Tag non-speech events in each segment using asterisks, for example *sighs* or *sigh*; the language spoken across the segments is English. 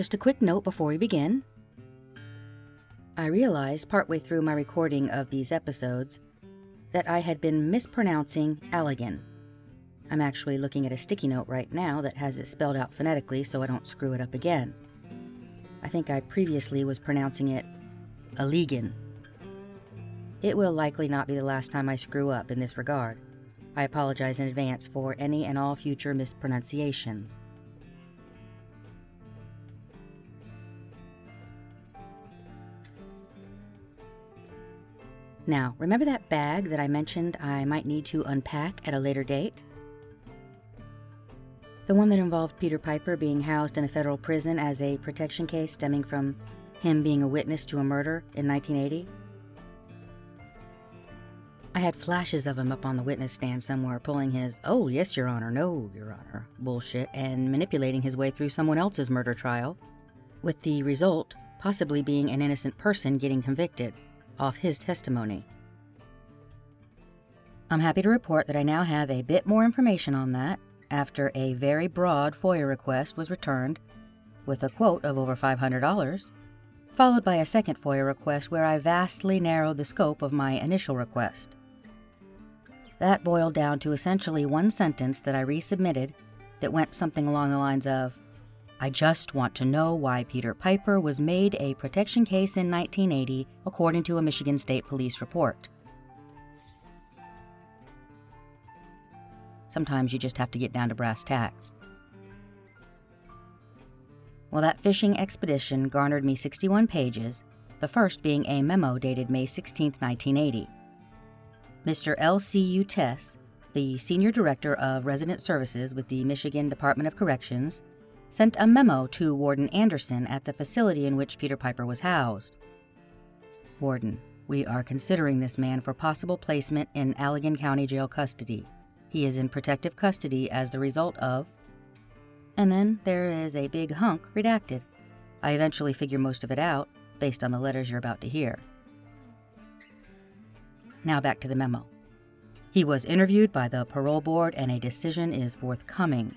just a quick note before we begin. I realized partway through my recording of these episodes that I had been mispronouncing Allegan. I'm actually looking at a sticky note right now that has it spelled out phonetically so I don't screw it up again. I think I previously was pronouncing it Allegan. It will likely not be the last time I screw up in this regard. I apologize in advance for any and all future mispronunciations. Now, remember that bag that I mentioned I might need to unpack at a later date? The one that involved Peter Piper being housed in a federal prison as a protection case stemming from him being a witness to a murder in 1980? I had flashes of him up on the witness stand somewhere, pulling his, oh, yes, Your Honor, no, Your Honor, bullshit, and manipulating his way through someone else's murder trial, with the result possibly being an innocent person getting convicted off his testimony. I'm happy to report that I now have a bit more information on that after a very broad FOIA request was returned with a quote of over $500, followed by a second FOIA request where I vastly narrowed the scope of my initial request. That boiled down to essentially one sentence that I resubmitted that went something along the lines of I just want to know why Peter Piper was made a protection case in 1980, according to a Michigan State Police report. Sometimes you just have to get down to brass tacks. Well, that fishing expedition garnered me 61 pages, the first being a memo dated May 16, 1980. Mr. L.C.U. Tess, the Senior Director of Resident Services with the Michigan Department of Corrections, sent a memo to Warden Anderson at the facility in which Peter Piper was housed. Warden, we are considering this man for possible placement in Allegan County Jail custody. He is in protective custody as the result of. And then there is a big hunk redacted. I eventually figure most of it out based on the letters you're about to hear. Now back to the memo. He was interviewed by the parole board and a decision is forthcoming.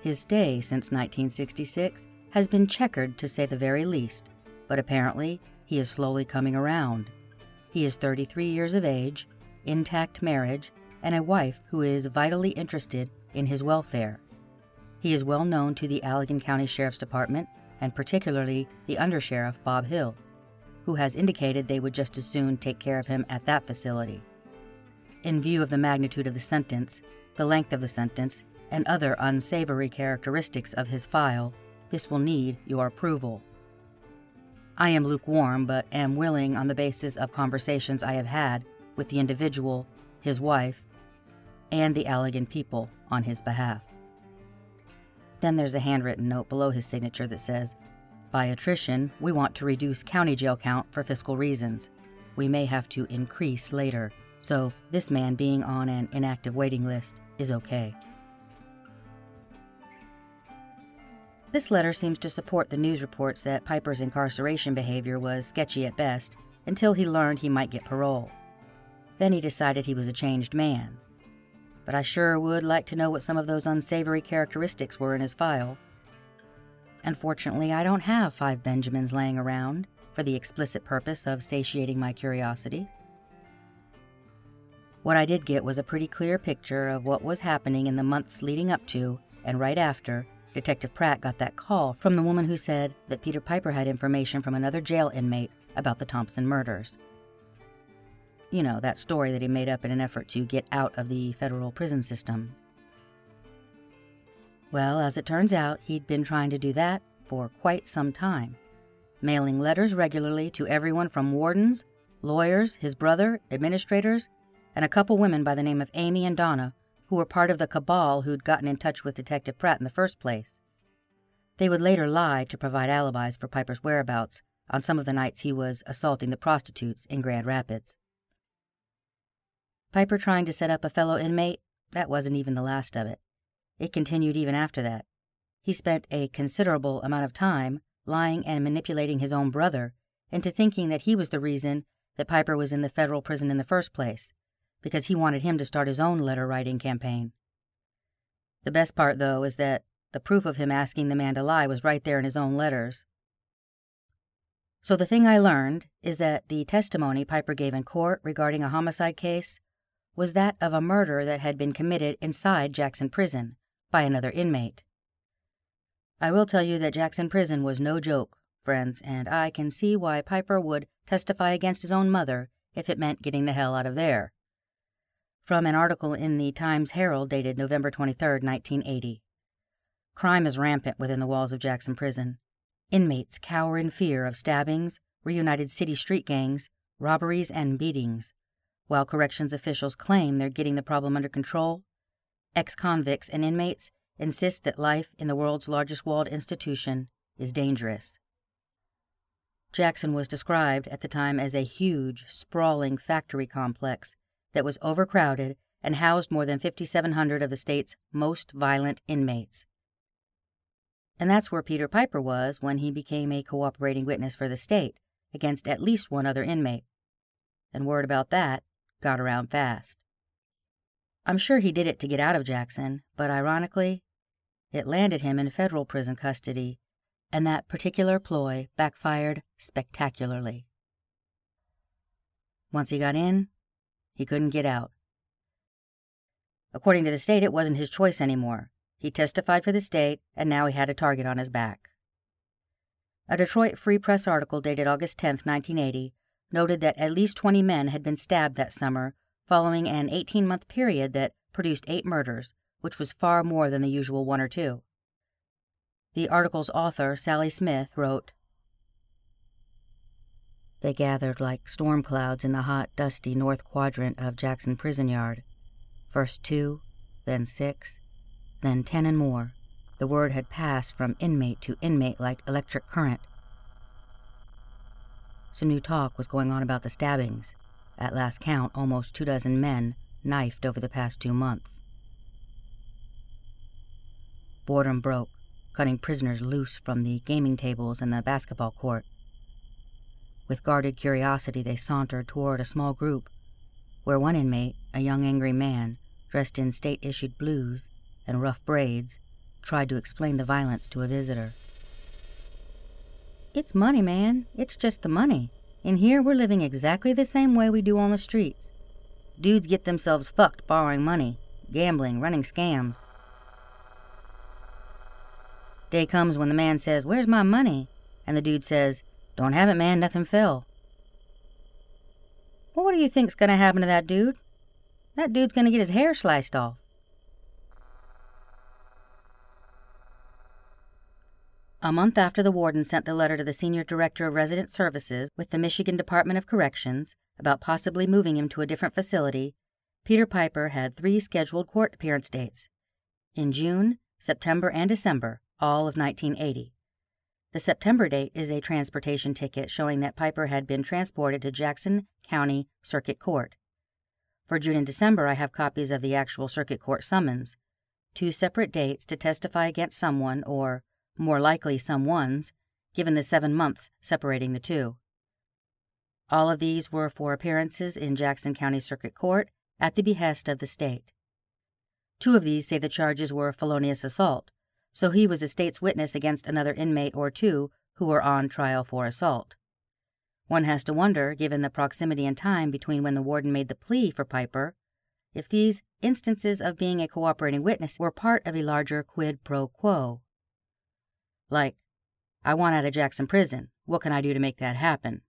His day since 1966 has been checkered to say the very least, but apparently he is slowly coming around. He is 33 years of age, intact marriage, and a wife who is vitally interested in his welfare. He is well known to the Allegan County Sheriff's Department and particularly the Undersheriff Bob Hill, who has indicated they would just as soon take care of him at that facility. In view of the magnitude of the sentence, the length of the sentence, and other unsavory characteristics of his file, this will need your approval. I am lukewarm, but am willing on the basis of conversations I have had with the individual, his wife, and the Allegan people on his behalf. Then there's a handwritten note below his signature that says, By attrition, we want to reduce county jail count for fiscal reasons. We may have to increase later, so this man being on an inactive waiting list is okay. This letter seems to support the news reports that Piper's incarceration behavior was sketchy at best until he learned he might get parole. Then he decided he was a changed man. But I sure would like to know what some of those unsavory characteristics were in his file. Unfortunately, I don't have five Benjamins laying around for the explicit purpose of satiating my curiosity. What I did get was a pretty clear picture of what was happening in the months leading up to and right after Detective Pratt got that call from the woman who said that Peter Piper had information from another jail inmate about the Thompson murders. You know, that story that he made up in an effort to get out of the federal prison system. Well, as it turns out, he'd been trying to do that for quite some time, mailing letters regularly to everyone from wardens, lawyers, his brother, administrators, and a couple women by the name of Amy and Donna who were part of the cabal who'd gotten in touch with Detective Pratt in the first place. They would later lie to provide alibis for Piper's whereabouts on some of the nights he was assaulting the prostitutes in Grand Rapids. Piper trying to set up a fellow inmate, that wasn't even the last of it. It continued even after that. He spent a considerable amount of time lying and manipulating his own brother into thinking that he was the reason that Piper was in the federal prison in the first place because he wanted him to start his own letter writing campaign. The best part, though, is that The proof of him asking the man to lie was right there in his own letters. So the thing I learned is that the testimony Piper gave in court regarding a homicide case was that of a murder that had been committed inside Jackson Prison by another inmate. I will tell you that Jackson Prison was no joke, friends, and I can see why Piper would testify against his own mother if it meant getting the hell out of there. From an article in the Times Herald dated November 23, 1980. Crime is rampant within the walls of Jackson Prison. Inmates cower in fear of stabbings, reunited city street gangs, robberies, and beatings. While corrections officials claim they're getting the problem under control, ex convicts and inmates insist that life in the world's largest walled institution is dangerous. Jackson was described at the time as a huge, sprawling factory complex that was overcrowded and housed more than 5,700 of the state's most violent inmates. And that's where Peter Piper was when he became a cooperating witness for the state against at least one other inmate. And word about that got around fast. I'm sure he did it to get out of Jackson, but ironically, it landed him in federal prison custody, and that particular ploy backfired spectacularly. Once he got in, he couldn't get out. According to the state, it wasn't his choice anymore. He testified for the state, and now he had a target on his back. A Detroit Free Press article dated August 10, 1980, noted that at least 20 men had been stabbed that summer following an 18 month period that produced eight murders, which was far more than the usual one or two. The article's author, Sally Smith, wrote They gathered like storm clouds in the hot, dusty north quadrant of Jackson Prison Yard. First two, then six, then ten and more. The word had passed from inmate to inmate like electric current. Some new talk was going on about the stabbings. At last count, almost two dozen men knifed over the past two months. Boredom broke, cutting prisoners loose from the gaming tables and the basketball court. With guarded curiosity, they sauntered toward a small group where one inmate, a young angry man, dressed in state issued blues and rough braids, tried to explain the violence to a visitor. It's money, man. It's just the money. In here, we're living exactly the same way we do on the streets. Dudes get themselves fucked borrowing money, gambling, running scams. Day comes when the man says, Where's my money? And the dude says, Don't have it, man, nothing fell. Well, what do you think's gonna happen to that dude? That dude's gonna get his hair sliced off. A month after the warden sent the letter to the senior director of resident services with the Michigan Department of Corrections about possibly moving him to a different facility, Peter Piper had three scheduled court appearance dates in June, September, and December, all of 1980. The September date is a transportation ticket showing that Piper had been transported to Jackson County Circuit Court. For June and December, I have copies of the actual Circuit Court summons, two separate dates to testify against someone or more likely some ones, given the seven months separating the two. All of these were for appearances in Jackson County Circuit Court at the behest of the state. Two of these say the charges were felonious assault, so he was a state's witness against another inmate or two who were on trial for assault. One has to wonder, given the proximity in time between when the warden made the plea for Piper, if these instances of being a cooperating witness were part of a larger quid pro quo. Like, I want out of Jackson Prison. What can I do to make that happen?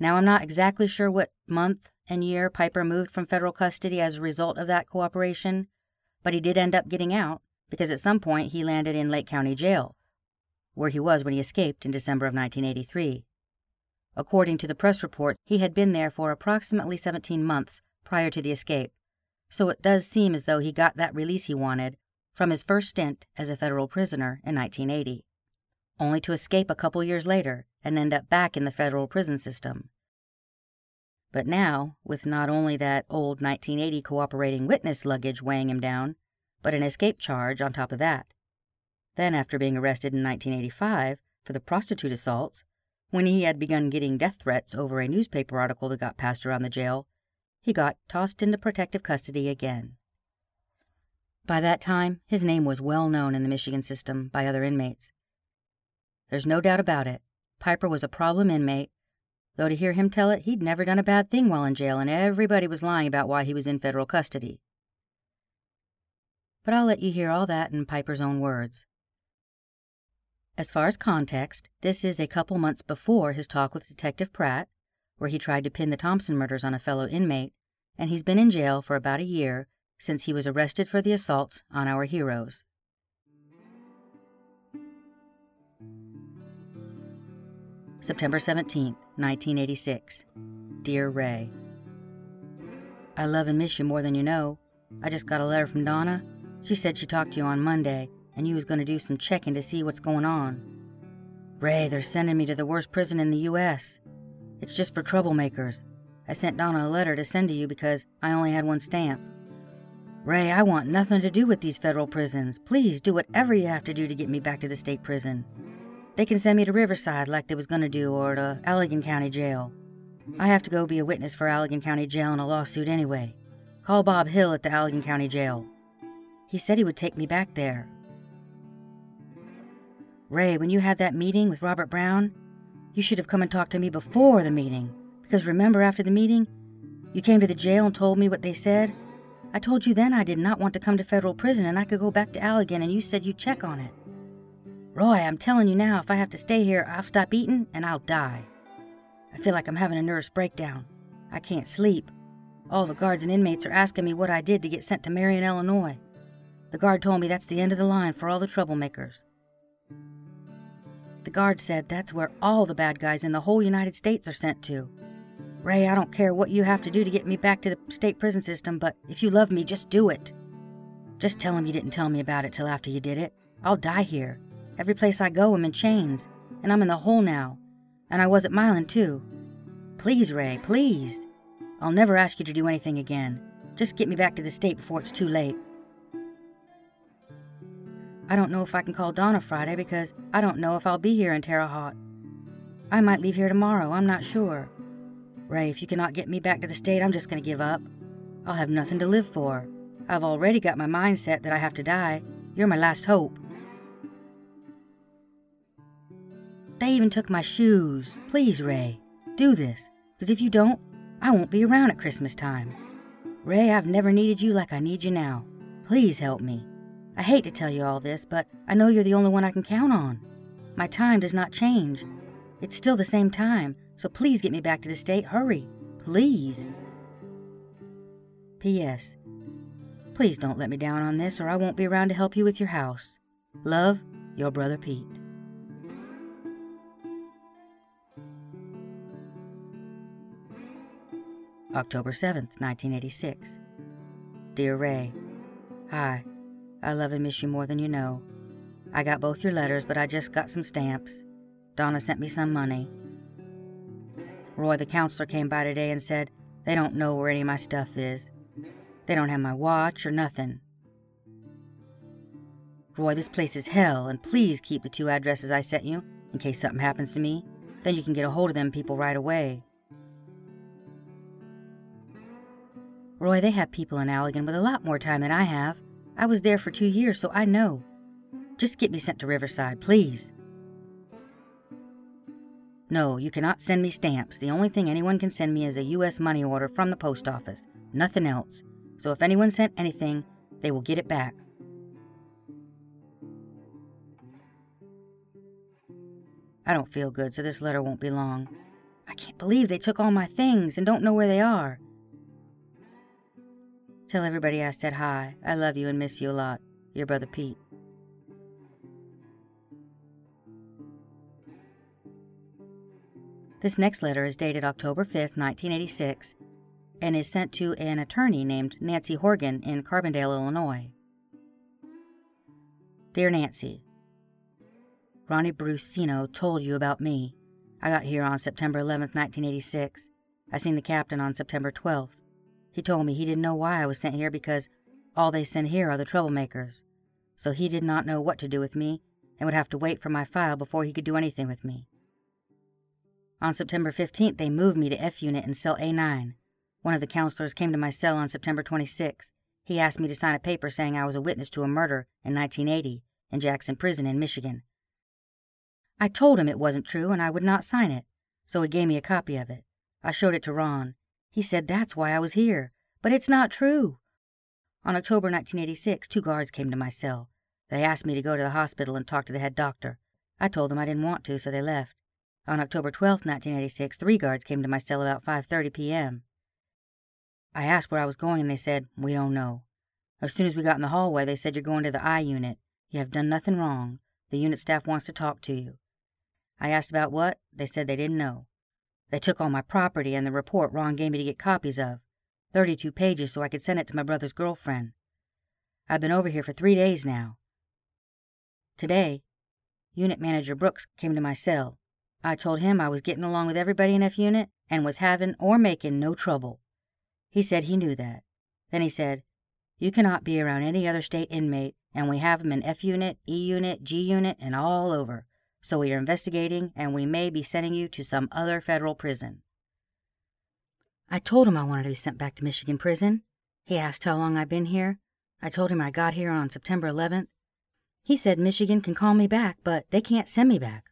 Now, I'm not exactly sure what month and year Piper moved from federal custody as a result of that cooperation, but he did end up getting out because at some point he landed in Lake County Jail, where he was when he escaped in December of 1983. According to the press reports, he had been there for approximately 17 months prior to the escape, so it does seem as though he got that release he wanted from his first stint as a federal prisoner in 1980, only to escape a couple years later and end up back in the federal prison system. But now, with not only that old 1980 cooperating witness luggage weighing him down, but an escape charge on top of that. Then, after being arrested in 1985 for the prostitute assaults, when he had begun getting death threats over a newspaper article that got passed around the jail, he got tossed into protective custody again. By that time, his name was well known in the Michigan system by other inmates. There's no doubt about it. Piper was a problem inmate, though to hear him tell it, he'd never done a bad thing while in jail, and everybody was lying about why he was in federal custody. But I'll let you hear all that in Piper's own words. As far as context, this is a couple months before his talk with Detective Pratt, where he tried to pin the Thompson murders on a fellow inmate, and he's been in jail for about a year since he was arrested for the assaults on our heroes. September 17, 1986. Dear Ray, I love and miss you more than you know. I just got a letter from Donna. She said she talked to you on Monday, and you was going to do some checking to see what's going on. Ray, they're sending me to the worst prison in the U.S. It's just for troublemakers. I sent Donna a letter to send to you because I only had one stamp. Ray, I want nothing to do with these federal prisons. Please do whatever you have to do to get me back to the state prison. They can send me to Riverside like they was gonna do, or to Allegan County Jail. I have to go be a witness for Allegan County Jail in a lawsuit anyway. Call Bob Hill at the Allegan County Jail. He said he would take me back there. Ray, when you had that meeting with Robert Brown, you should have come and talked to me before the meeting. Because remember, after the meeting, you came to the jail and told me what they said? I told you then I did not want to come to federal prison and I could go back to Allegan, and you said you'd check on it. Roy, I'm telling you now, if I have to stay here, I'll stop eating and I'll die. I feel like I'm having a nervous breakdown. I can't sleep. All the guards and inmates are asking me what I did to get sent to Marion, Illinois. The guard told me that's the end of the line for all the troublemakers. The guard said that's where all the bad guys in the whole United States are sent to. Ray, I don't care what you have to do to get me back to the state prison system, but if you love me, just do it. Just tell him you didn't tell me about it till after you did it. I'll die here. Every place I go, I'm in chains, and I'm in the hole now. And I was at Milan, too. Please, Ray, please. I'll never ask you to do anything again. Just get me back to the state before it's too late. I don't know if I can call Donna Friday because I don't know if I'll be here in Terre Haute. I might leave here tomorrow, I'm not sure. Ray, if you cannot get me back to the state, I'm just going to give up. I'll have nothing to live for. I've already got my mind set that I have to die. You're my last hope. They even took my shoes. Please, Ray, do this, because if you don't, I won't be around at Christmas time. Ray, I've never needed you like I need you now. Please help me. I hate to tell you all this, but I know you're the only one I can count on. My time does not change. It's still the same time, so please get me back to the state. Hurry. Please. P.S. Please don't let me down on this, or I won't be around to help you with your house. Love, your brother Pete. October 7th, 1986. Dear Ray, Hi. I love and miss you more than you know. I got both your letters, but I just got some stamps. Donna sent me some money. Roy, the counselor, came by today and said they don't know where any of my stuff is. They don't have my watch or nothing. Roy, this place is hell, and please keep the two addresses I sent you in case something happens to me. Then you can get a hold of them people right away. Roy, they have people in Allegan with a lot more time than I have. I was there for two years, so I know. Just get me sent to Riverside, please. No, you cannot send me stamps. The only thing anyone can send me is a U.S. money order from the post office. Nothing else. So if anyone sent anything, they will get it back. I don't feel good, so this letter won't be long. I can't believe they took all my things and don't know where they are. Tell everybody I said hi. I love you and miss you a lot. Your brother Pete. This next letter is dated October 5th, 1986, and is sent to an attorney named Nancy Horgan in Carbondale, Illinois. Dear Nancy, Ronnie Brucino told you about me. I got here on September 11th, 1986. I seen the captain on September 12th. He told me he didn't know why I was sent here because all they send here are the troublemakers. So he did not know what to do with me and would have to wait for my file before he could do anything with me. On September 15th, they moved me to F Unit in cell A9. One of the counselors came to my cell on September 26th. He asked me to sign a paper saying I was a witness to a murder in 1980 in Jackson Prison in Michigan. I told him it wasn't true and I would not sign it, so he gave me a copy of it. I showed it to Ron. He said that's why I was here, but it's not true. On October 1986, two guards came to my cell. They asked me to go to the hospital and talk to the head doctor. I told them I didn't want to, so they left. On October 12, 1986, three guards came to my cell about 5:30 p.m. I asked where I was going and they said, "We don't know." As soon as we got in the hallway, they said, "You're going to the I unit. You have done nothing wrong. The unit staff wants to talk to you." I asked about what? They said they didn't know. They took all my property and the report Ron gave me to get copies of. 32 pages so I could send it to my brother's girlfriend. I've been over here for three days now. Today, Unit Manager Brooks came to my cell. I told him I was getting along with everybody in F Unit and was having or making no trouble. He said he knew that. Then he said, You cannot be around any other state inmate, and we have them in F Unit, E Unit, G Unit, and all over. So we are investigating, and we may be sending you to some other federal prison. I told him I wanted to be sent back to Michigan prison. He asked how long I'd been here. I told him I got here on September 11th he said Michigan can call me back, but they can't send me back.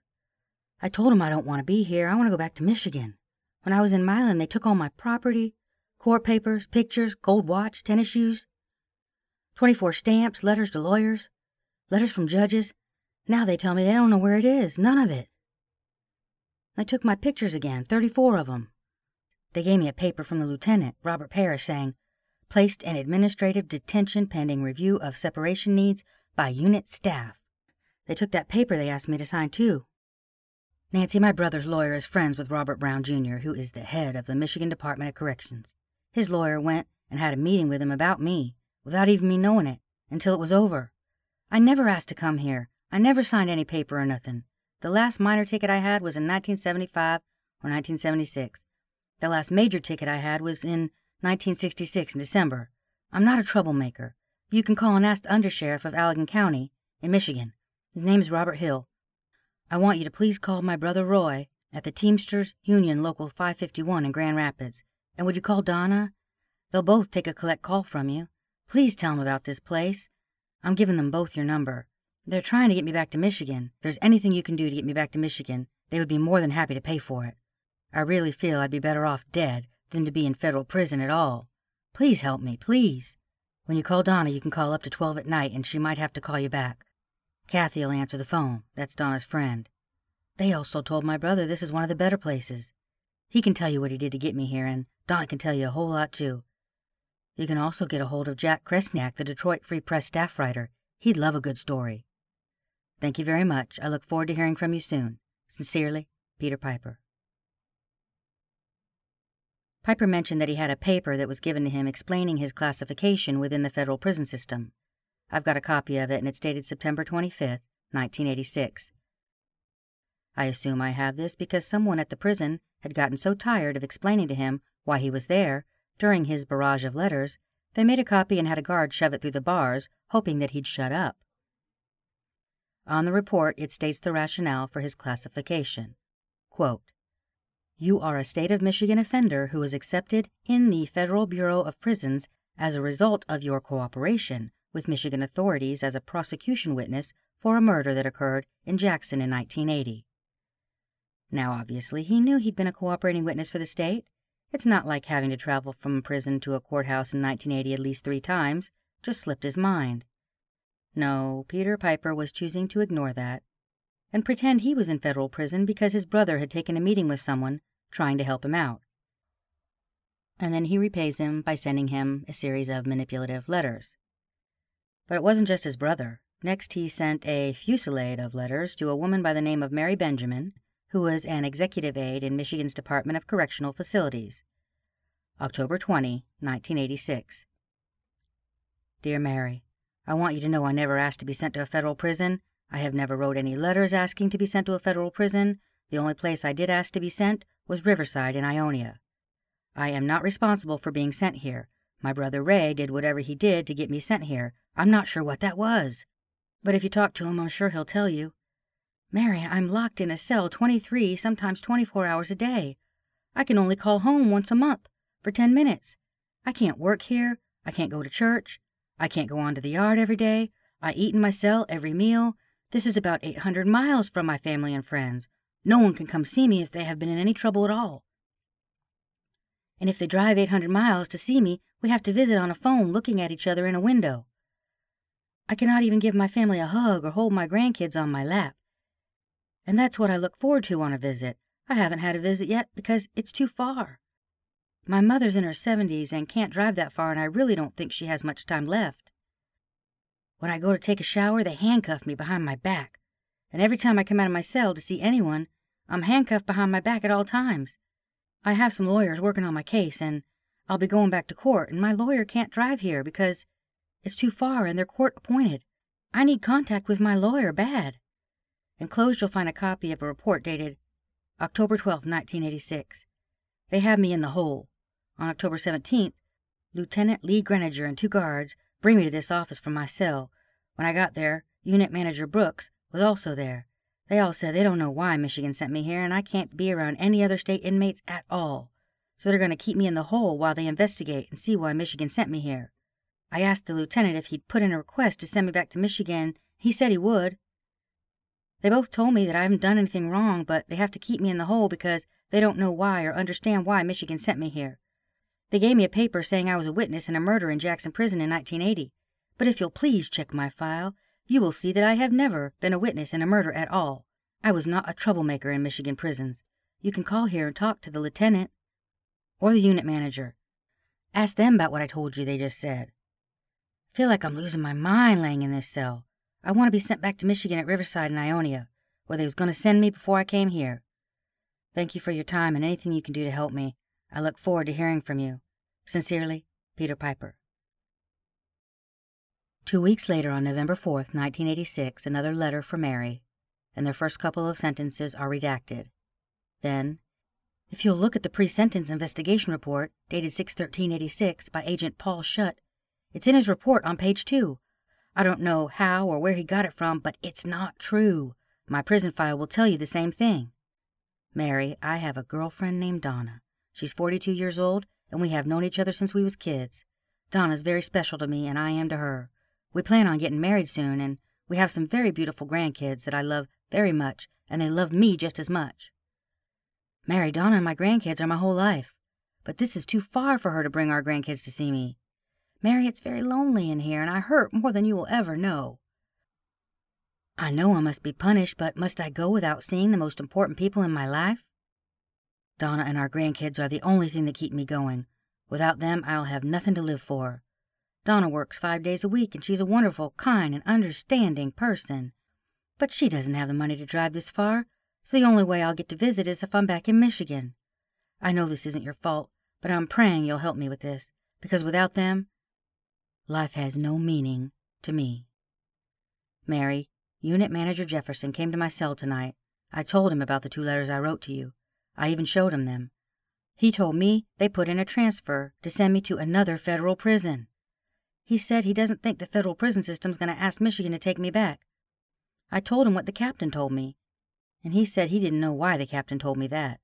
I told him I don't want to be here. I want to go back to Michigan. When I was in Milan, they took all my property, court papers, pictures, gold watch, tennis shoes, 24 stamps, letters to lawyers, letters from judges. Now they tell me they don't know where it is, none of it. I took my pictures again, 34 of them. They gave me a paper from the lieutenant, Robert Parrish, saying, placed in administrative detention pending review of separation needs by unit staff. They took that paper they asked me to sign, too. Nancy, my brother's lawyer, is friends with Robert Brown, Jr., who is the head of the Michigan Department of Corrections. His lawyer went and had a meeting with him about me, without even me knowing it, until it was over. I never asked to come here. I never signed any paper or nothing. The last minor ticket I had was in 1975 or 1976. The last major ticket I had was in 1966 in December. I'm not a troublemaker. You can call and ask the undersheriff of Allegan County, in Michigan. His name is Robert Hill. I want you to please call my brother Roy at the Teamsters Union Local 551 in Grand Rapids. And would you call Donna? They'll both take a collect call from you. Please tell them about this place. I'm giving them both your number. They're trying to get me back to Michigan. If there's anything you can do to get me back to Michigan, they would be more than happy to pay for it. I really feel I'd be better off dead than to be in federal prison at all. Please help me, please. When you call Donna, you can call up to 12 at night, and she might have to call you back. Kathy'll answer the phone. That's Donna's friend. They also told my brother this is one of the better places. He can tell you what he did to get me here, and Donna can tell you a whole lot, too. You can also get a hold of Jack Kresnak, the Detroit Free Press staff writer. He'd love a good story. Thank you very much. I look forward to hearing from you soon. Sincerely, Peter Piper. Piper mentioned that he had a paper that was given to him explaining his classification within the federal prison system. I've got a copy of it, and it's dated September 25th, 1986. I assume I have this because someone at the prison had gotten so tired of explaining to him why he was there during his barrage of letters, they made a copy and had a guard shove it through the bars, hoping that he'd shut up. On the report, it states the rationale for his classification. Quote, you are a state of Michigan offender who is accepted in the Federal Bureau of Prisons as a result of your cooperation with Michigan authorities as a prosecution witness for a murder that occurred in Jackson in 1980. Now, obviously, he knew he'd been a cooperating witness for the state. It's not like having to travel from prison to a courthouse in 1980 at least three times, just slipped his mind. No, Peter Piper was choosing to ignore that and pretend he was in federal prison because his brother had taken a meeting with someone trying to help him out. And then he repays him by sending him a series of manipulative letters. But it wasn't just his brother. Next, he sent a fusillade of letters to a woman by the name of Mary Benjamin, who was an executive aide in Michigan's Department of Correctional Facilities. October 20, 1986. Dear Mary, I want you to know I never asked to be sent to a federal prison. I have never wrote any letters asking to be sent to a federal prison. The only place I did ask to be sent was Riverside in Ionia. I am not responsible for being sent here. My brother Ray did whatever he did to get me sent here. I'm not sure what that was. But if you talk to him, I'm sure he'll tell you. Mary, I'm locked in a cell 23, sometimes 24 hours a day. I can only call home once a month for 10 minutes. I can't work here. I can't go to church. I can't go on to the yard every day. I eat in my cell every meal. This is about 800 miles from my family and friends. No one can come see me if they have been in any trouble at all. And if they drive 800 miles to see me, we have to visit on a phone looking at each other in a window. I cannot even give my family a hug or hold my grandkids on my lap. And that's what I look forward to on a visit. I haven't had a visit yet because it's too far. My mother's in her 70s and can't drive that far, and I really don't think she has much time left. When I go to take a shower, they handcuff me behind my back. And every time I come out of my cell to see anyone, I'm handcuffed behind my back at all times. I have some lawyers working on my case, and I'll be going back to court, and my lawyer can't drive here because it's too far and they're court appointed. I need contact with my lawyer bad. Enclosed, you'll find a copy of a report dated October 12, 1986. They have me in the hole. On October 17th, Lieutenant Lee Greninger and two guards bring me to this office from my cell. When I got there, Unit Manager Brooks was also there. They all said they don't know why Michigan sent me here, and I can't be around any other state inmates at all. So they're going to keep me in the hole while they investigate and see why Michigan sent me here. I asked the lieutenant if he'd put in a request to send me back to Michigan. He said he would. They both told me that I haven't done anything wrong, but they have to keep me in the hole because they don't know why or understand why Michigan sent me here. They gave me a paper saying I was a witness in a murder in Jackson Prison in 1980. But if you'll please check my file, you will see that I have never been a witness in a murder at all. I was not a troublemaker in Michigan prisons. You can call here and talk to the lieutenant or the unit manager. Ask them about what I told you they just said. I feel like I'm losing my mind laying in this cell. I want to be sent back to Michigan at Riverside and Ionia, where they was going to send me before I came here. Thank you for your time and anything you can do to help me. I look forward to hearing from you. Sincerely, Peter Piper. Two weeks later, on November 4th, 1986, another letter for Mary, and their first couple of sentences are redacted. Then, if you'll look at the pre-sentence investigation report, dated 6-13-86, by Agent Paul Shutt, it's in his report on page 2. I don't know how or where he got it from, but it's not true. My prison file will tell you the same thing. Mary, I have a girlfriend named Donna. She's 42 years old, and we have known each other since we was kids. Donna's very special to me, and I am to her. We plan on getting married soon, and we have some very beautiful grandkids that I love very much, and they love me just as much. Mary, Donna, and my grandkids are my whole life. But this is too far for her to bring our grandkids to see me. Mary, it's very lonely in here, and I hurt more than you will ever know. I know I must be punished, but must I go without seeing the most important people in my life? Donna and our grandkids are the only thing that keep me going. Without them, I'll have nothing to live for. Donna works five days a week, and she's a wonderful, kind, and understanding person. But she doesn't have the money to drive this far, so the only way I'll get to visit is if I'm back in Michigan. I know this isn't your fault, but I'm praying you'll help me with this, because without them, life has no meaning to me. Mary, Unit Manager Jefferson came to my cell tonight. I told him about the two letters I wrote to you. I even showed him them. He told me they put in a transfer to send me to another federal prison. He said he doesn't think the federal prison system's going to ask Michigan to take me back. I told him what the captain told me, and he said he didn't know why the captain told me that.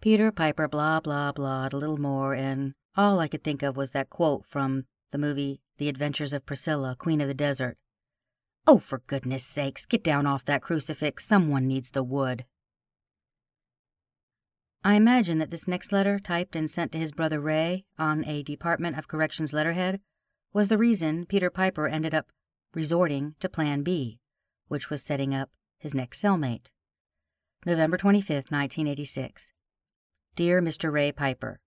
Peter Piper blah blah blah a little more, and all I could think of was that quote from the movie The Adventures of Priscilla, Queen of the Desert. Oh, for goodness sakes, get down off that crucifix. Someone needs the wood. I imagine that this next letter, typed and sent to his brother Ray on a Department of Corrections letterhead, was the reason Peter Piper ended up resorting to Plan B, which was setting up his next cellmate. November 25, 1986. Dear Mr. Ray Piper,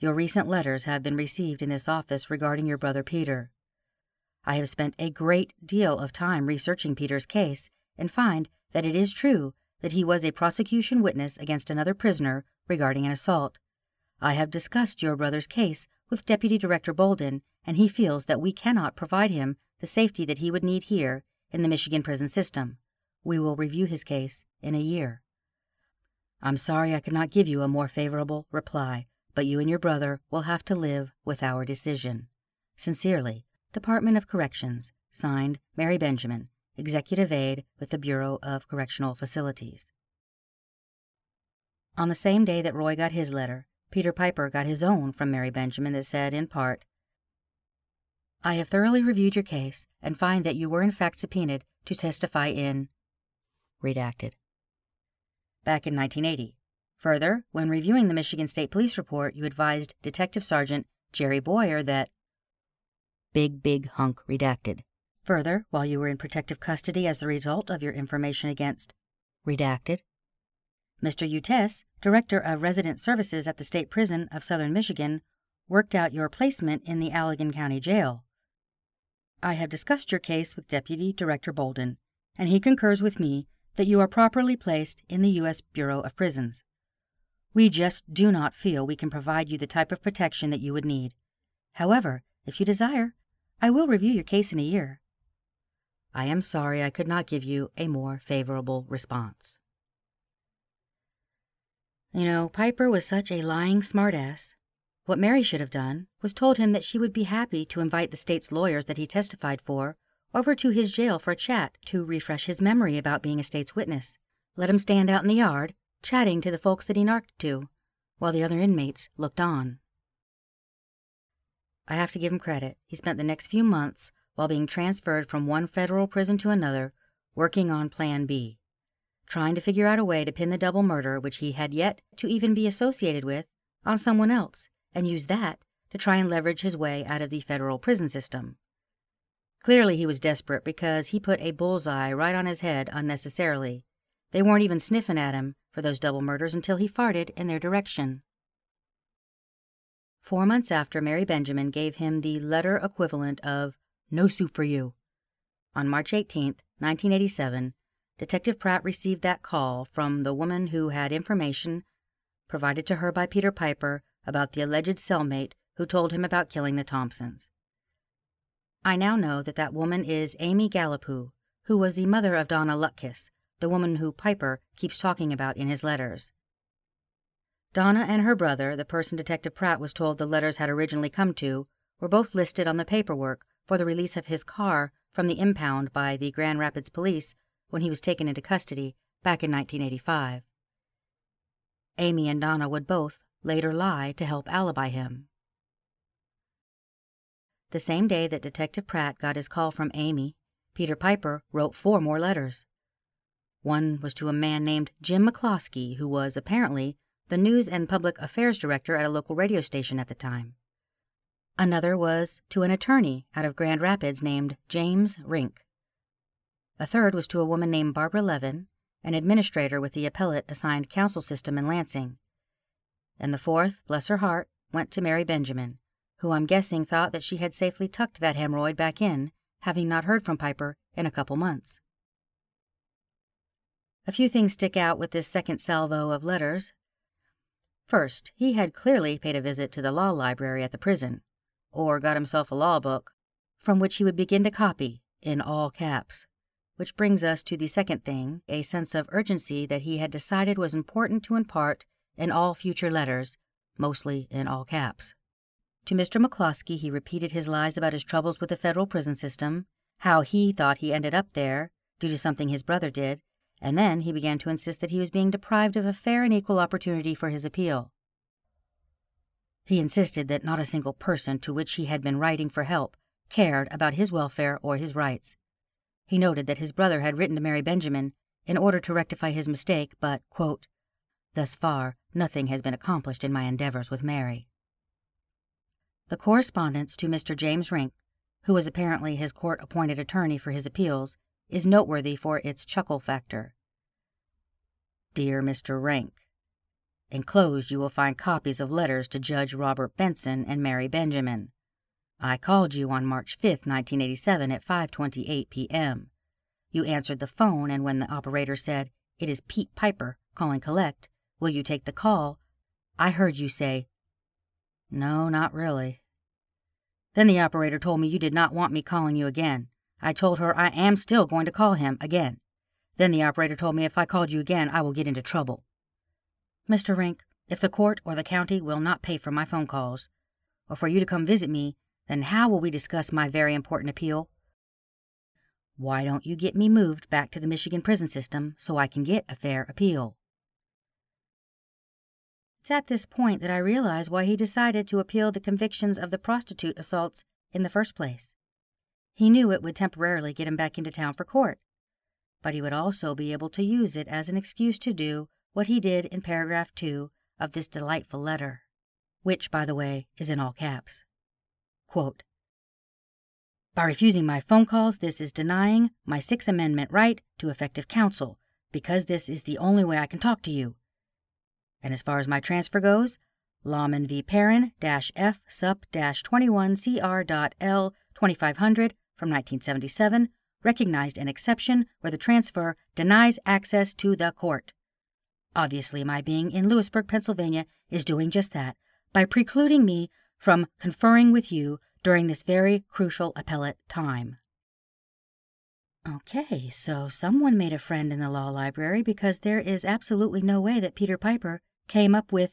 Your recent letters have been received in this office regarding your brother Peter. I have spent a great deal of time researching Peter's case and find that it is true that he was a prosecution witness against another prisoner regarding an assault. I have discussed your brother's case with Deputy Director Bolden, and he feels that we cannot provide him the safety that he would need here in the Michigan prison system. We will review his case in a year. I'm sorry I could not give you a more favorable reply, but you and your brother will have to live with our decision. Sincerely, Department of Corrections, signed Mary Benjamin, executive aide with the Bureau of Correctional Facilities. On the same day that Roy got his letter, Peter Piper got his own from Mary Benjamin that said, in part, I have thoroughly reviewed your case and find that you were in fact subpoenaed to testify in redacted. Back in 1980. Further, when reviewing the Michigan State Police report, you advised Detective Sergeant Jerry Boyer that Big Big Hunk redacted. Further, while you were in protective custody as the result of your information against redacted, Mr. Utes, Director of Resident Services at the State Prison of Southern Michigan, worked out your placement in the Allegan County Jail. I have discussed your case with Deputy Director Bolden, and he concurs with me that you are properly placed in the U.S. Bureau of Prisons. We just do not feel we can provide you the type of protection that you would need. However, if you desire, I will review your case in a year. I am sorry I could not give you a more favorable response. You know, Piper was such a lying smartass. What Mary should have done was told him that she would be happy to invite the state's lawyers that he testified for over to his jail for a chat to refresh his memory about being a state's witness. Let him stand out in the yard, chatting to the folks that he narked to, while the other inmates looked on. I have to give him credit. He spent the next few months, while being transferred from one federal prison to another, working on Plan B, trying to figure out a way to pin the double murder, which he had yet to even be associated with, on someone else, and use that to try and leverage his way out of the federal prison system. Clearly, he was desperate because he put a bullseye right on his head unnecessarily. They weren't even sniffing at him for those double murders until he farted in their direction. Four months after Mary Benjamin gave him the letter equivalent of No soup for you. On March 18, 1987, Detective Pratt received that call from the woman who had information provided to her by Peter Piper about the alleged cellmate who told him about killing the Thompsons. I now know that that woman is Amy Gallipoo, who was the mother of Donna Lutkiss, the woman who Piper keeps talking about in his letters. Donna and her brother, the person Detective Pratt was told the letters had originally come to, were both listed on the paperwork for the release of his car from the impound by the Grand Rapids police when he was taken into custody back in 1985. Amy and Donna would both later lie to help alibi him. The same day that Detective Pratt got his call from Amy, Peter Piper wrote four more letters. One was to a man named Jim McCloskey, who was apparently the news and public affairs director at a local radio station at the time. Another was to an attorney out of Grand Rapids named James Rink. A third was to a woman named Barbara Levin, an administrator with the appellate assigned counsel system in Lansing. And the fourth, bless her heart, went to Mary Benjamin, who I'm guessing thought that she had safely tucked that hemorrhoid back in, having not heard from Piper in a couple months. A few things stick out with this second salvo of letters. First, he had clearly paid a visit to the law library at the prison, or got himself a law book, from which he would begin to copy, in all caps. Which brings us to the second thing a sense of urgency that he had decided was important to impart in all future letters, mostly in all caps. To Mr. McCloskey, he repeated his lies about his troubles with the federal prison system, how he thought he ended up there due to something his brother did, and then he began to insist that he was being deprived of a fair and equal opportunity for his appeal. He insisted that not a single person to which he had been writing for help cared about his welfare or his rights. He noted that his brother had written to Mary Benjamin in order to rectify his mistake, but, quote, Thus far, nothing has been accomplished in my endeavors with Mary. The correspondence to Mr. James Rink, who was apparently his court appointed attorney for his appeals, is noteworthy for its chuckle factor. Dear Mr. Rink, Enclosed you will find copies of letters to Judge Robert Benson and Mary Benjamin. I called you on March 5, 1987 at 5:28 p.m. You answered the phone and when the operator said, "It is Pete Piper calling collect. Will you take the call?" I heard you say, "No, not really." Then the operator told me you did not want me calling you again. I told her I am still going to call him again. Then the operator told me if I called you again, I will get into trouble. Mr. Rink, if the court or the county will not pay for my phone calls, or for you to come visit me, then how will we discuss my very important appeal? Why don't you get me moved back to the Michigan prison system so I can get a fair appeal? It's at this point that I realize why he decided to appeal the convictions of the prostitute assaults in the first place. He knew it would temporarily get him back into town for court, but he would also be able to use it as an excuse to do what he did in paragraph 2 of this delightful letter, which, by the way, is in all caps. Quote, by refusing my phone calls, this is denying my Sixth Amendment right to effective counsel, because this is the only way I can talk to you. And as far as my transfer goes, Lawman v. Perrin F sup 21 CR.L 2500 from 1977 recognized an exception where the transfer denies access to the court. Obviously, my being in Lewisburg, Pennsylvania is doing just that by precluding me from conferring with you during this very crucial appellate time. Okay, so someone made a friend in the law library because there is absolutely no way that Peter Piper came up with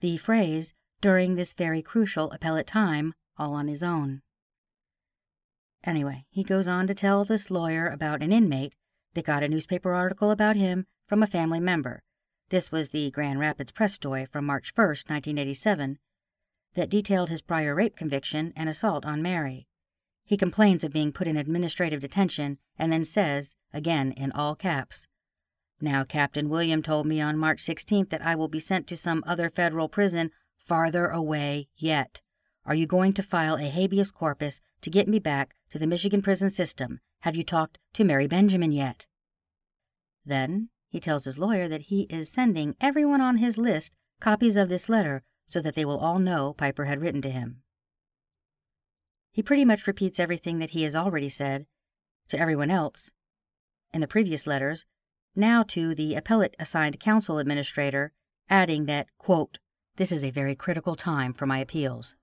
the phrase during this very crucial appellate time all on his own. Anyway, he goes on to tell this lawyer about an inmate that got a newspaper article about him from a family member. This was the Grand Rapids Press story from March 1, 1987, that detailed his prior rape conviction and assault on Mary. He complains of being put in administrative detention and then says, again in all caps, Now Captain William told me on March 16th that I will be sent to some other federal prison farther away yet. Are you going to file a habeas corpus to get me back to the Michigan prison system? Have you talked to Mary Benjamin yet? Then he tells his lawyer that he is sending everyone on his list copies of this letter so that they will all know Piper had written to him. He pretty much repeats everything that he has already said to everyone else in the previous letters, now to the appellate assigned counsel administrator, adding that, quote, this is a very critical time for my appeals.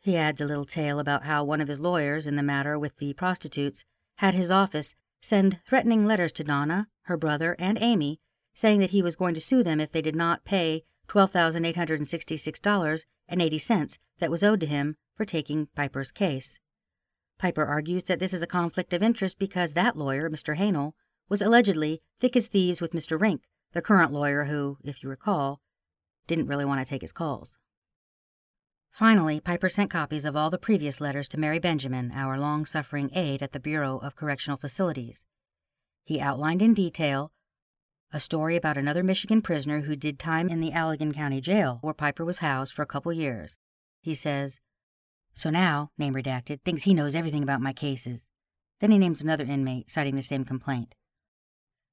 He adds a little tale about how one of his lawyers in the matter with the prostitutes had his office send threatening letters to Donna, her brother, and Amy, saying that he was going to sue them if they did not pay $12,866.80 that was owed to him for taking Piper's case. Piper argues that this is a conflict of interest because that lawyer, Mr. Hanel, was allegedly thick as thieves with Mr. Rink, the current lawyer who, if you recall, didn't really want to take his calls. Finally, Piper sent copies of all the previous letters to Mary Benjamin, our long suffering aide at the Bureau of Correctional Facilities. He outlined in detail a story about another Michigan prisoner who did time in the Allegan County Jail, where Piper was housed for a couple years. He says, So now, name redacted, thinks he knows everything about my cases. Then he names another inmate, citing the same complaint.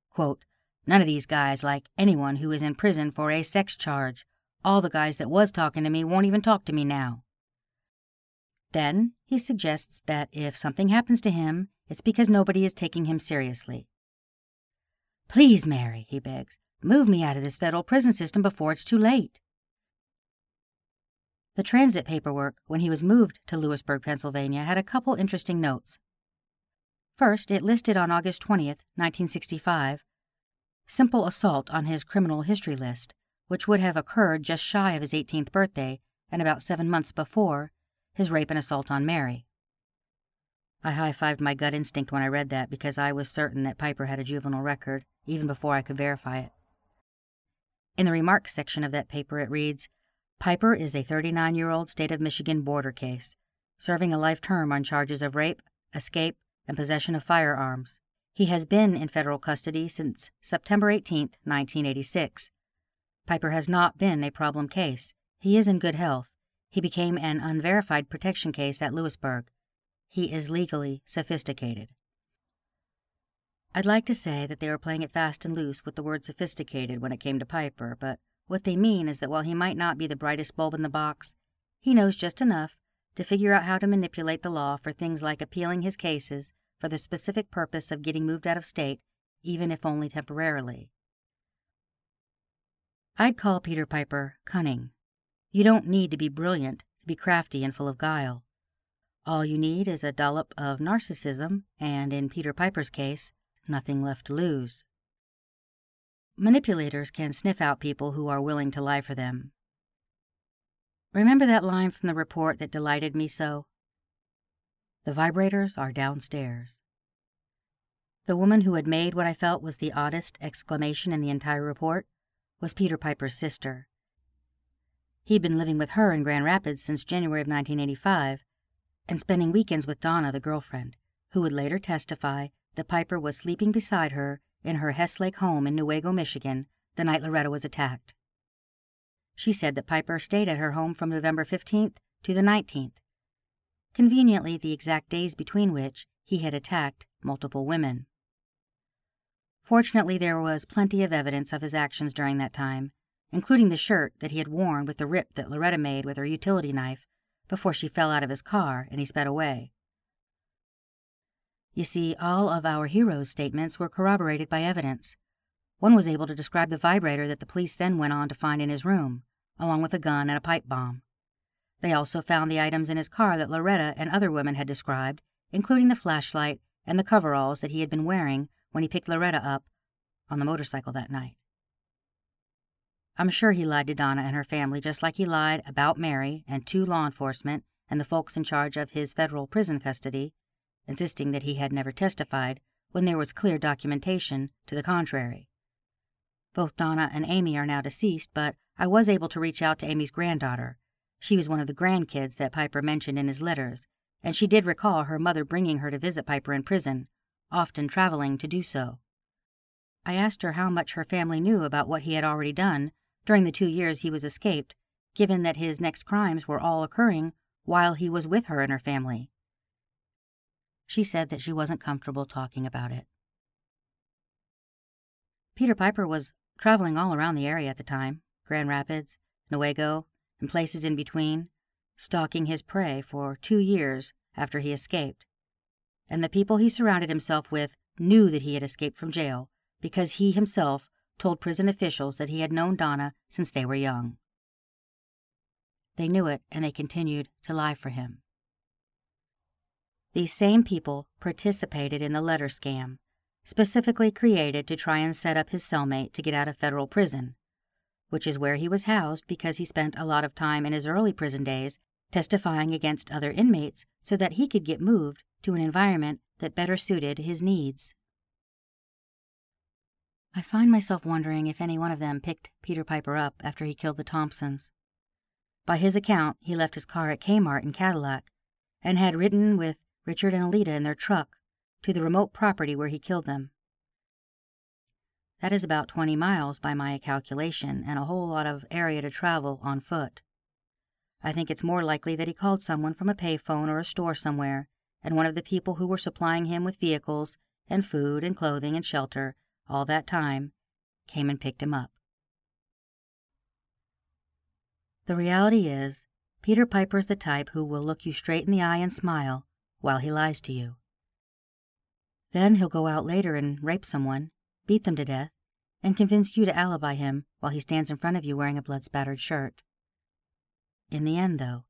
Quote, None of these guys like anyone who is in prison for a sex charge. All the guys that was talking to me won't even talk to me now. Then he suggests that if something happens to him, it's because nobody is taking him seriously. Please, Mary, he begs, move me out of this federal prison system before it's too late. The transit paperwork, when he was moved to Lewisburg, Pennsylvania, had a couple interesting notes. First, it listed on August 20th, 1965, simple assault on his criminal history list, which would have occurred just shy of his 18th birthday and about seven months before his rape and assault on Mary. I high fived my gut instinct when I read that because I was certain that Piper had a juvenile record, even before I could verify it. In the remarks section of that paper, it reads Piper is a 39 year old state of Michigan border case, serving a life term on charges of rape, escape, and possession of firearms. He has been in federal custody since September 18, 1986. Piper has not been a problem case. He is in good health. He became an unverified protection case at Lewisburg. He is legally sophisticated. I'd like to say that they were playing it fast and loose with the word sophisticated when it came to Piper, but what they mean is that while he might not be the brightest bulb in the box, he knows just enough to figure out how to manipulate the law for things like appealing his cases for the specific purpose of getting moved out of state, even if only temporarily. I'd call Peter Piper cunning. You don't need to be brilliant to be crafty and full of guile. All you need is a dollop of narcissism, and in Peter Piper's case, nothing left to lose. Manipulators can sniff out people who are willing to lie for them. Remember that line from the report that delighted me so? The vibrators are downstairs. The woman who had made what I felt was the oddest exclamation in the entire report was Peter Piper's sister. He'd been living with her in Grand Rapids since January of 1985, and spending weekends with Donna, the girlfriend, who would later testify that Piper was sleeping beside her in her Hess Lake home in Newaygo, Michigan, the night Loretta was attacked. She said that Piper stayed at her home from November 15th to the 19th, conveniently the exact days between which he had attacked multiple women. Fortunately, there was plenty of evidence of his actions during that time, including the shirt that he had worn with the rip that Loretta made with her utility knife before she fell out of his car and he sped away. You see, all of our hero's statements were corroborated by evidence. One was able to describe the vibrator that the police then went on to find in his room, along with a gun and a pipe bomb. They also found the items in his car that Loretta and other women had described, including the flashlight and the coveralls that he had been wearing when he picked Loretta up on the motorcycle that night. I'm sure he lied to Donna and her family just like he lied about Mary and to law enforcement and the folks in charge of his federal prison custody, insisting that he had never testified when there was clear documentation to the contrary. Both Donna and Amy are now deceased, but I was able to reach out to Amy's granddaughter. She was one of the grandkids that Piper mentioned in his letters, and she did recall her mother bringing her to visit Piper in prison, often traveling to do so. I asked her how much her family knew about what he had already done during the two years he was escaped, given that his next crimes were all occurring while he was with her and her family. She said that she wasn't comfortable talking about it. Peter Piper was traveling all around the area at the time Grand Rapids, Newaygo, and places in between, stalking his prey for two years after he escaped. And the people he surrounded himself with knew that he had escaped from jail because he himself told prison officials that he had known Donna since they were young. They knew it, and they continued to lie for him. These same people participated in the letter scam, specifically created to try and set up his cellmate to get out of federal prison, which is where he was housed because he spent a lot of time in his early prison days testifying against other inmates so that he could get moved to an environment that better suited his needs. I find myself wondering if any one of them picked Peter Piper up after he killed the Thompsons. By his account, he left his car at Kmart in Cadillac and had ridden with Richard and Alita in their truck to the remote property where he killed them. That is about 20 miles by my calculation and a whole lot of area to travel on foot. I think it's more likely that he called someone from a payphone or a store somewhere, and one of the people who were supplying him with vehicles and food and clothing and shelter all that time, came and picked him up. The reality is, Peter Piper is the type who will look you straight in the eye and smile while he lies to you. Then he'll go out later and rape someone, beat them to death, and convince you to alibi him while he stands in front of you wearing a blood spattered shirt. In the end, though,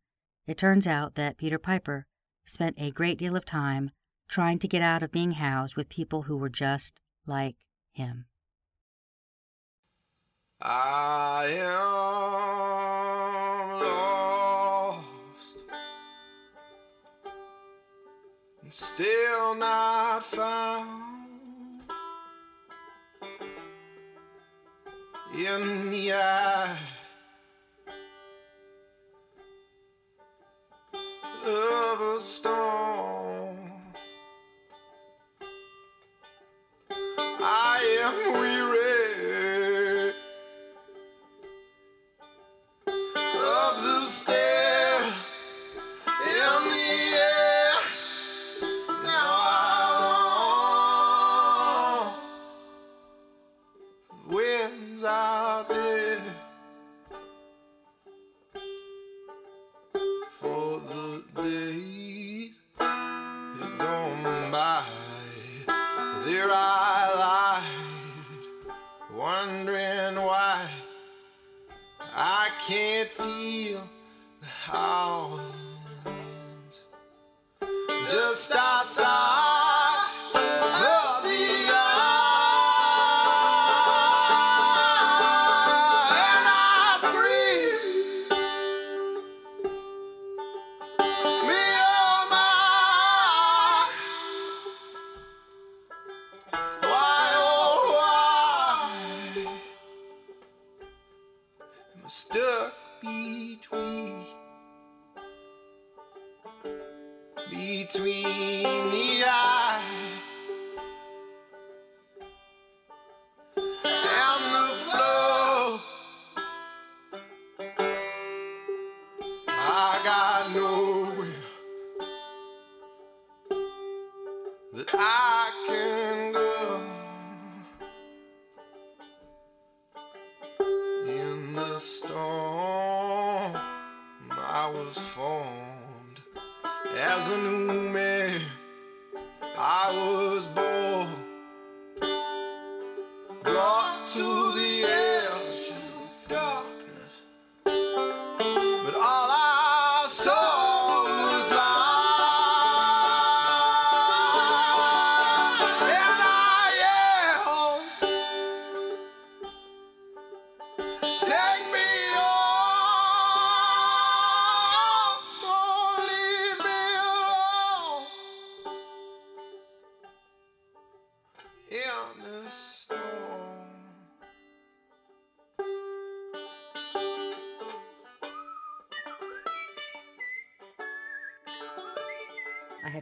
it turns out that Peter Piper spent a great deal of time trying to get out of being housed with people who were just like him. I am lost and still not found in the eye of a storm. I am weary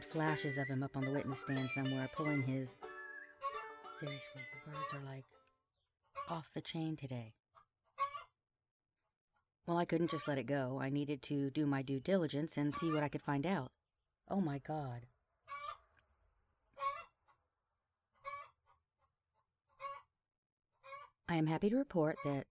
had flashes of him up on the witness stand somewhere pulling his. Seriously, the birds are like off the chain today. Well, I couldn't just let it go. I needed to do my due diligence and see what I could find out. Oh my god. I am happy to report that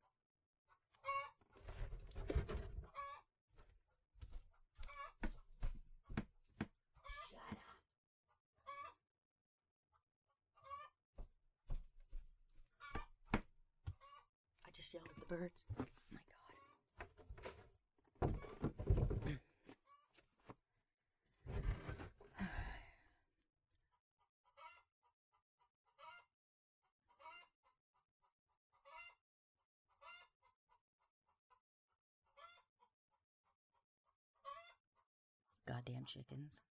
birds. Oh my god. *sighs* Goddamn chickens.